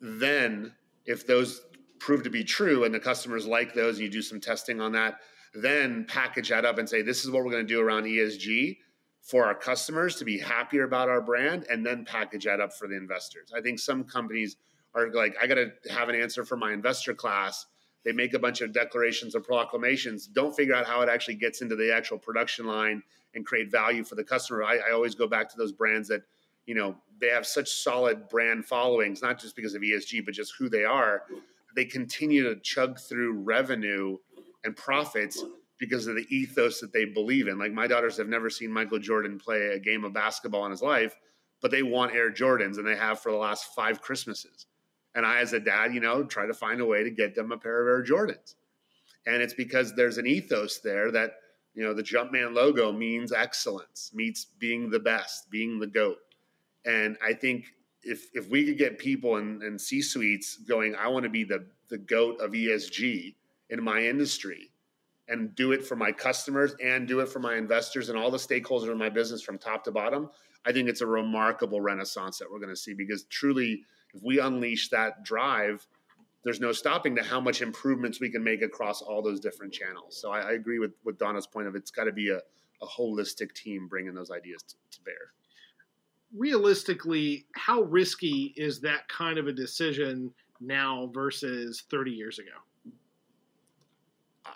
Then, if those prove to be true and the customers like those, and you do some testing on that, then package that up and say, this is what we're going to do around ESG for our customers to be happier about our brand and then package that up for the investors. I think some companies are like, I got to have an answer for my investor class. They make a bunch of declarations or proclamations, don't figure out how it actually gets into the actual production line and create value for the customer. I, I always go back to those brands that, you know, they have such solid brand followings, not just because of ESG, but just who they are. They continue to chug through revenue and profits because of the ethos that they believe in. Like my daughters have never seen Michael Jordan play a game of basketball in his life, but they want Air Jordans and they have for the last five Christmases. And I, as a dad, you know, try to find a way to get them a pair of Air Jordans. And it's because there's an ethos there that, you know, the Jumpman logo means excellence, means being the best, being the GOAT. And I think if if we could get people in, in C suites going, I want to be the the GOAT of ESG in my industry, and do it for my customers and do it for my investors and all the stakeholders in my business from top to bottom, I think it's a remarkable renaissance that we're going to see because truly if we unleash that drive, there's no stopping to how much improvements we can make across all those different channels. So I, I agree with, with Donna's point of it's got to be a, a holistic team bringing those ideas to, to bear. Realistically, how risky is that kind of a decision now versus 30 years ago?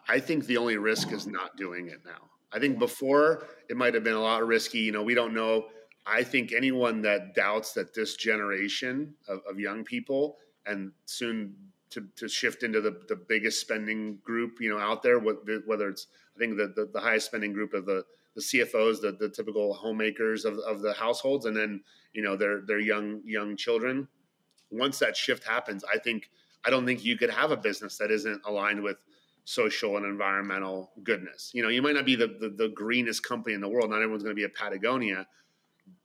I think the only risk is not doing it now. I think before it might have been a lot risky. You know, we don't know. I think anyone that doubts that this generation of, of young people and soon to, to shift into the, the biggest spending group, you know, out there, whether it's, I think the, the, the highest spending group of the, the CFOs, the, the typical homemakers of, of the households, and then, you know, their, their young, young children. Once that shift happens, I think, I don't think you could have a business that isn't aligned with social and environmental goodness. You know, you might not be the, the, the greenest company in the world. Not everyone's going to be a Patagonia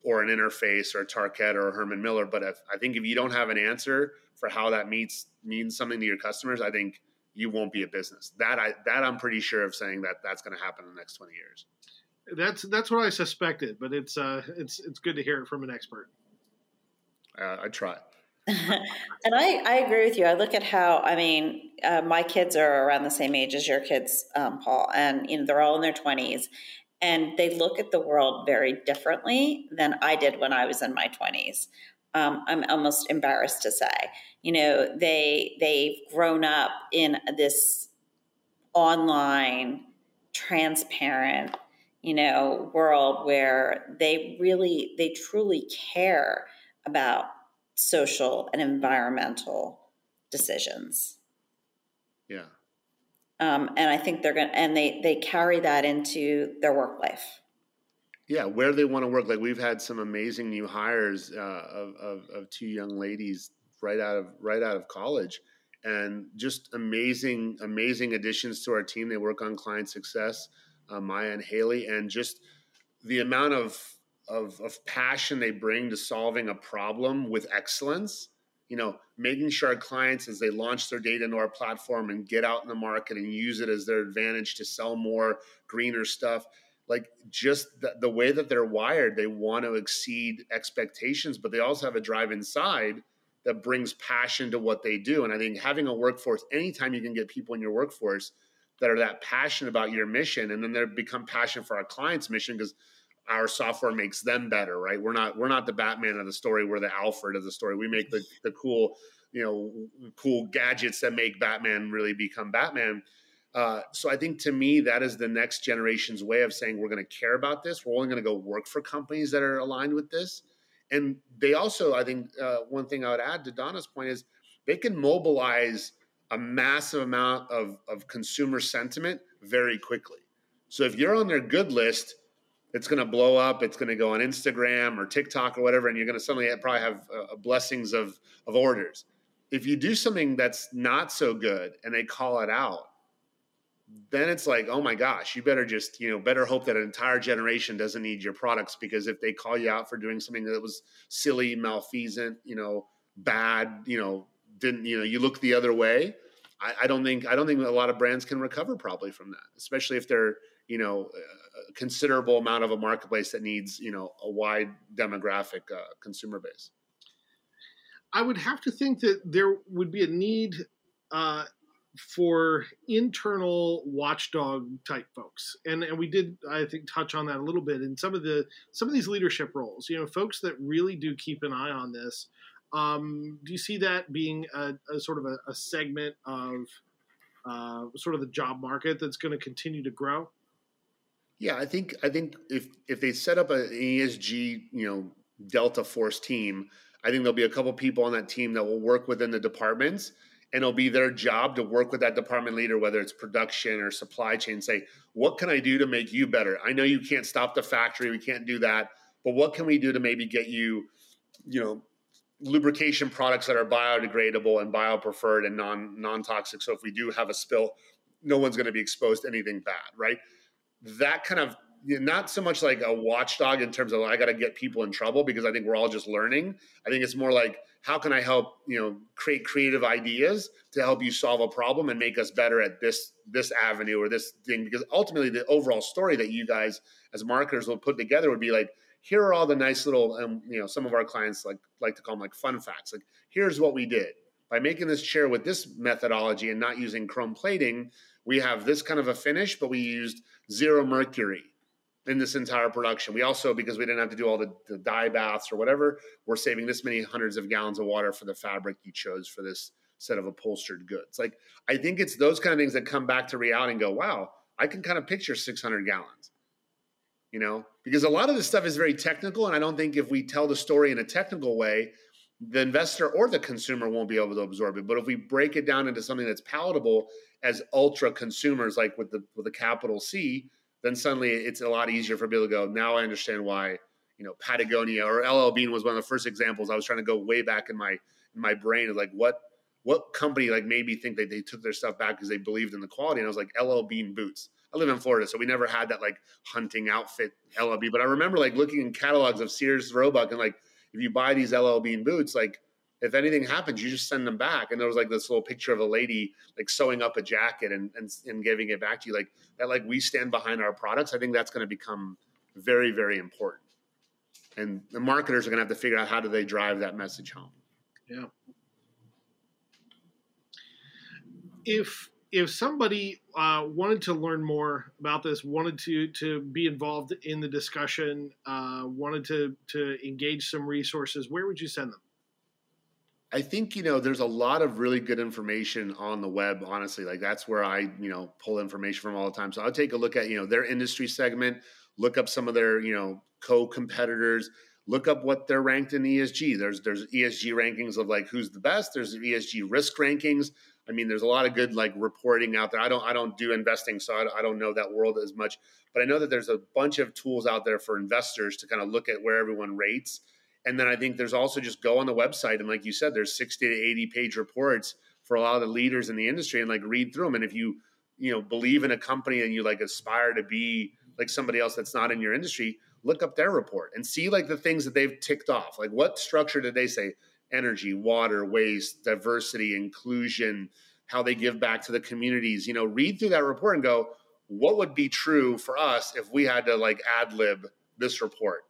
or an Interface or a Tarkett or a Herman Miller. But if, I think if you don't have an answer for how that meets means something to your customers, I think you won't be a business. That I that I'm pretty sure of saying that that's going to happen in the next 20 years. That's that's what I suspected, but it's uh it's it's good to hear it from an expert. Uh, I try. [LAUGHS] and I, I agree with you. I look at how I mean, uh, my kids are around the same age as your kids, um, Paul, and you know they're all in their twenties, and they look at the world very differently than I did when I was in my twenties. Um, I'm almost embarrassed to say, you know, they they've grown up in this online, transparent, you know, world where they really they truly care about social and environmental decisions. Yeah. Um, and I think they're going to, and they, they carry that into their work life. Yeah, where they want to work. Like we've had some amazing new hires uh, of, of, of two young ladies right out of right out of college, and just amazing amazing additions to our team. They work on client success, uh, Maya and Haley, and just the amount of of, of passion they bring to solving a problem with excellence. You know making sure our clients as they launch their data into our platform and get out in the market and use it as their advantage to sell more greener stuff like just the, the way that they're wired they want to exceed expectations but they also have a drive inside that brings passion to what they do. And i think having a workforce anytime you can get people in your workforce that are that passionate about your mission and then they become passionate for our clients mission because our software makes them better, right? We're not we're not the Batman of the story. We're the Alfred of the story. We make the the cool you know cool gadgets that make Batman really become Batman. Uh, so I think to me that is the next generation's way of saying we're going to care about this. We're only going to go work for companies that are aligned with this. And they also, I think, uh, one thing I would add to Donna's point is they can mobilize a massive amount of, of consumer sentiment very quickly. So if you're on their good list, it's going to blow up. It's going to go on Instagram or TikTok or whatever, and you're going to suddenly probably have uh, blessings of of orders. If you do something that's not so good and they call it out, then it's like, oh my gosh, you better just you know better hope that an entire generation doesn't need your products because if they call you out for doing something that was silly, malfeasant, you know, bad, you know, didn't you know you look the other way. I, I don't think I don't think a lot of brands can recover probably from that, especially if they're you know a considerable amount of a marketplace that needs you know a wide demographic uh, consumer base? I would have to think that there would be a need uh, for internal watchdog type folks. And and we did i think touch on that a little bit in some of the some of these leadership roles you know folks that really do keep an eye on this. Um, do you see that being a, a sort of a, a segment of uh, sort of the job market that's going to continue to grow yeah, I think I think if if they set up an ESG, you know, Delta Force team, I think there'll be a couple people on that team that will work within the departments, and it'll be their job to work with that department leader, whether it's production or supply chain. Say, what can I do to make you better? I know you can't stop the factory, we can't do that, but what can we do to maybe get you, you know, lubrication products that are biodegradable and biopreferred and non non toxic. So if we do have a spill, no one's going to be exposed to anything bad, right? That kind of not so much like a watchdog in terms of I got to get people in trouble because I think we're all just learning. I think it's more like how can I help you know create creative ideas to help you solve a problem and make us better at this this avenue or this thing because ultimately the overall story that you guys as marketers will put together would be like here are all the nice little, um, you know, some of our clients like like to call them like fun facts. Like here's what we did by making this chair with this methodology and not using chrome plating. We have this kind of a finish, but we used zero mercury in this entire production. We also, because we didn't have to do all the, the dye baths or whatever, we're saving this many hundreds of gallons of water for the fabric you chose for this set of upholstered goods. Like, I think it's those kind of things that come back to reality and go, wow, I can kind of picture 600 gallons, you know, because a lot of this stuff is very technical. And I don't think if we tell the story in a technical way, the investor or the consumer won't be able to absorb it. But if we break it down into something that's palatable as ultra consumers, like with the with a capital C, then suddenly it's a lot easier for people to go. Now I understand why you know Patagonia or LL Bean was one of the first examples. I was trying to go way back in my in my brain of like what what company like made me think that they took their stuff back because they believed in the quality. And I was like LL Bean boots. I live in Florida, so we never had that like hunting outfit LL Bean. But I remember like looking in catalogs of Sears Roebuck and like if you buy these LL Bean boots, like if anything happens, you just send them back. And there was like this little picture of a lady like sewing up a jacket and, and, and giving it back to you. Like that, like we stand behind our products. I think that's going to become very, very important. And the marketers are going to have to figure out how do they drive that message home. Yeah. If if somebody uh, wanted to learn more about this, wanted to to be involved in the discussion, uh, wanted to to engage some resources, where would you send them? I think you know there's a lot of really good information on the web. Honestly, like that's where I you know pull information from all the time. So I'll take a look at you know their industry segment, look up some of their you know co-competitors, look up what they're ranked in ESG. There's there's ESG rankings of like who's the best. There's ESG risk rankings. I mean, there's a lot of good like reporting out there. I don't I don't do investing, so I, I don't know that world as much. But I know that there's a bunch of tools out there for investors to kind of look at where everyone rates and then I think there's also just go on the website and like you said, there's 60 to 80 page reports for a lot of the leaders in the industry and like read through them. And if you, you know, believe in a company and you like aspire to be like somebody else that's not in your industry, look up their report and see like the things that they've ticked off. Like what structure did they say? Energy, water, waste, diversity, inclusion, how they give back to the communities. You know, read through that report and go, what would be true for us if we had to like ad lib this report?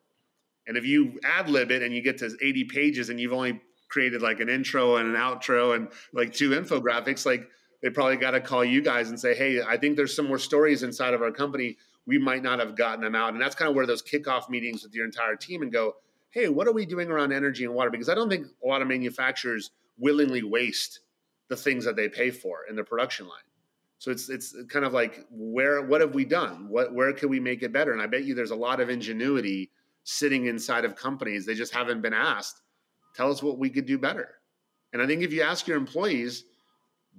And if you ad lib it and you get to 80 pages and you've only created like an intro and an outro and like two infographics, like they probably got to call you guys and say, hey, I think there's some more stories inside of our company. We might not have gotten them out. And that's kind of where those kickoff meetings with your entire team and go, hey, what are we doing around energy and water? Because I don't think a lot of manufacturers willingly waste the things that they pay for in the production line. So it's it's kind of like where what have we done? What where can we make it better? And I bet you there's a lot of ingenuity sitting inside of companies. They just haven't been asked, tell us what we could do better. And I think if you ask your employees,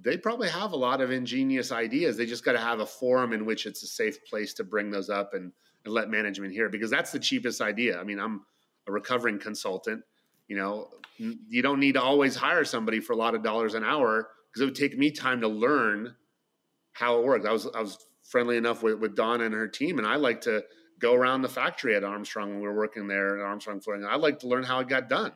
they probably have a lot of ingenious ideas. They just got to have a forum in which it's a safe place to bring those up and, and let management hear because that's the cheapest idea. I mean, I'm a recovering consultant. You know, you don't need to always hire somebody for a lot of dollars an hour because it would take me time to learn how it works. I was I was friendly enough with, with Dawn and her team, and I like to go around the factory at Armstrong when we were working there at Armstrong Flooring. I'd like to learn how it got done.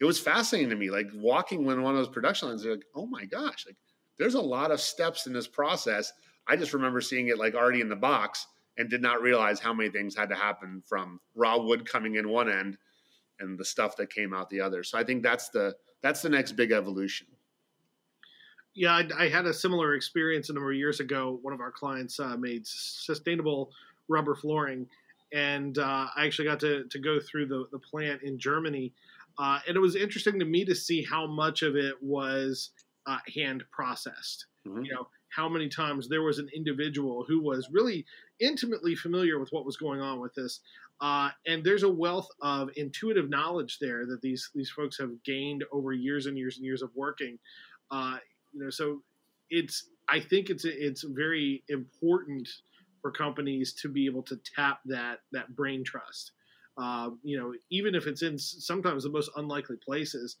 It was fascinating to me, like walking when one of those production lines. Like, oh my gosh, like there's a lot of steps in this process. I just remember seeing it like already in the box and did not realize how many things had to happen from raw wood coming in one end and the stuff that came out the other. So I think that's the that's the next big evolution. Yeah, I, I had a similar experience a number of years ago. One of our clients uh, made sustainable rubber flooring, and uh, I actually got to, to go through the, the plant in Germany. Uh, and it was interesting to me to see how much of it was uh, hand processed. Mm-hmm. You know, how many times there was an individual who was really intimately familiar with what was going on with this. Uh, and there's a wealth of intuitive knowledge there that these these folks have gained over years and years and years of working. Uh, you know, so it's I think it's it's very important for companies to be able to tap that that brain trust. Uh, you know, even if it's in sometimes the most unlikely places.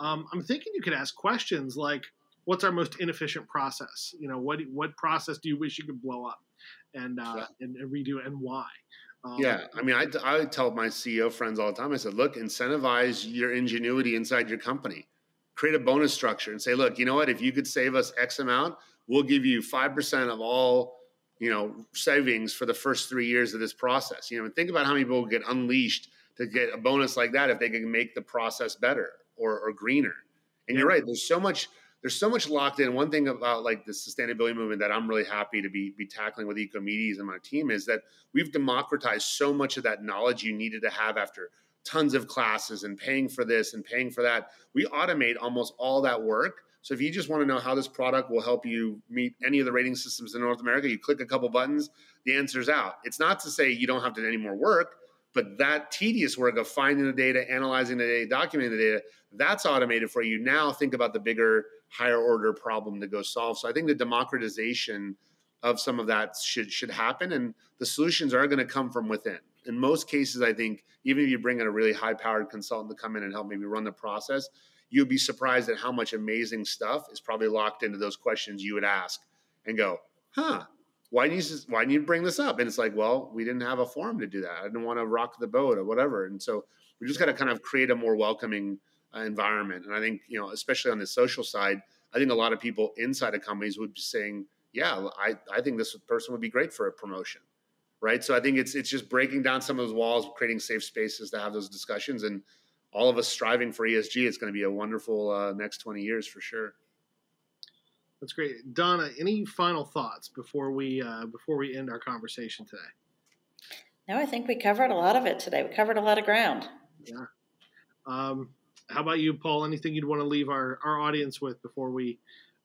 Um, I'm thinking you could ask questions like, "What's our most inefficient process? You know, what what process do you wish you could blow up and uh, yeah. and, and, redo, and why?" Um, yeah, I mean, I, I tell my CEO friends all the time. I said, "Look, incentivize your ingenuity inside your company. Create a bonus structure and say, look, you know what? If you could save us X amount, we'll give you five percent of all." you know savings for the first three years of this process you know and think about how many people get unleashed to get a bonus like that if they can make the process better or, or greener. And you're right. There's so much. There's so much locked in. One thing about like the sustainability movement that I'm really happy to be be tackling with Ecomedes and my team is that we've democratized so much of that knowledge you needed to have after tons of classes and paying for this and paying for that. We automate almost all that work. So if you just want to know how this product will help you meet any of the rating systems in North America, you click a couple buttons, the answer's out. It's not to say you don't have to do any more work. But that tedious work of finding the data, analyzing the data, documenting the data, that's automated for you. Now think about the bigger, higher order problem to go solve. So I think the democratization of some of that should should happen, and the solutions are going to come from within. In most cases, I think even if you bring in a really high powered consultant to come in and help maybe run the process, you'd be surprised at how much amazing stuff is probably locked into those questions you would ask and go, huh, why do you why do you bring this up? And it's like, well, we didn't have a forum to do that. I didn't want to rock the boat or whatever. And so we just got to kind of create a more welcoming uh, environment. And I think you know, especially on the social side, I think a lot of people inside of companies would be saying, yeah, I, I think this person would be great for a promotion. Right. So I think it's it's just breaking down some of those walls, creating safe spaces to have those discussions, and all of us striving for ESG. It's going to be a wonderful uh, next twenty years for sure. That's great, Donna. Any final thoughts before we uh, before we end our conversation today? No, I think we covered a lot of it today. We covered a lot of ground. Yeah. Um, how about you, Paul? Anything you'd want to leave our, our audience with before we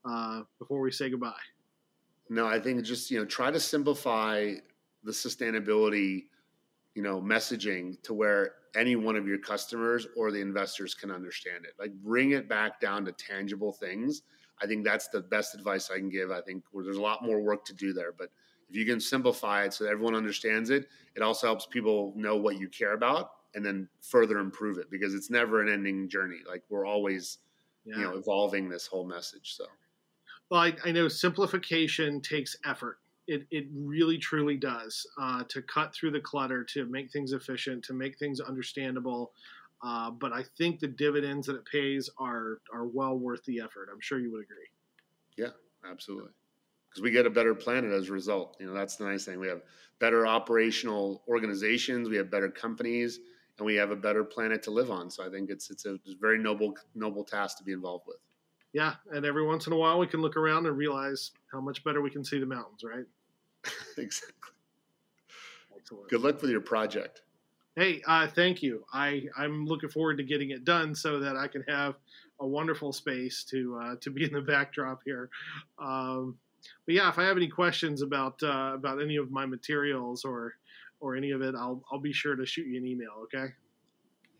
uh, before we say goodbye? No, I think just you know try to simplify the sustainability you know messaging to where any one of your customers or the investors can understand it. Like bring it back down to tangible things I think that's the best advice I can give. I think there's a lot more work to do there, but if you can simplify it so that everyone understands it, it also helps people know what you care about and then further improve it because it's never an ending journey. Like we're always, yeah. you know, evolving this whole message. So, well, I, I know simplification takes effort. It, it really truly does uh, to cut through the clutter, to make things efficient, to make things understandable. Uh, but I think the dividends that it pays are are well worth the effort. I'm sure you would agree. Yeah, absolutely. Because we get a better planet as a result. You know, that's the nice thing. We have better operational organizations, we have better companies, and we have a better planet to live on. So I think it's it's a, very noble noble task to be involved with. Yeah, and every once in a while we can look around and realize how much better we can see the mountains, right? [LAUGHS] exactly. Excellent. Good luck with your project. Hey, uh, thank you. I I'm looking forward to getting it done so that I can have a wonderful space to uh, to be in the backdrop here. Um, but yeah, if I have any questions about uh, about any of my materials or or any of it, I'll I'll be sure to shoot you an email. Okay.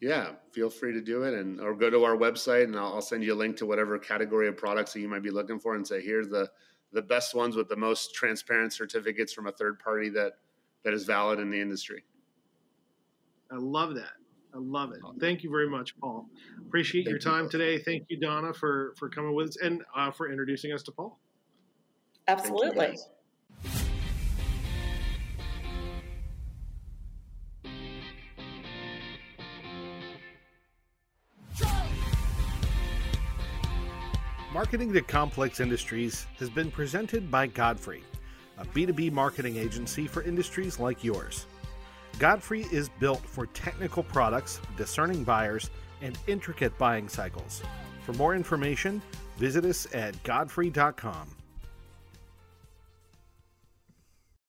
Yeah, feel free to do it, and or go to our website, and I'll, I'll send you a link to whatever category of products that you might be looking for, and say here's the the best ones with the most transparent certificates from a third party that that is valid in the industry. I love that. I love it. Thank you very much, Paul. Appreciate Thank your time you. today. Thank you, Donna, for for coming with us and uh, for introducing us to Paul. Absolutely. Marketing to Complex Industries has been presented by Godfrey, a B2B marketing agency for industries like yours. Godfrey is built for technical products, discerning buyers, and intricate buying cycles. For more information, visit us at godfrey.com.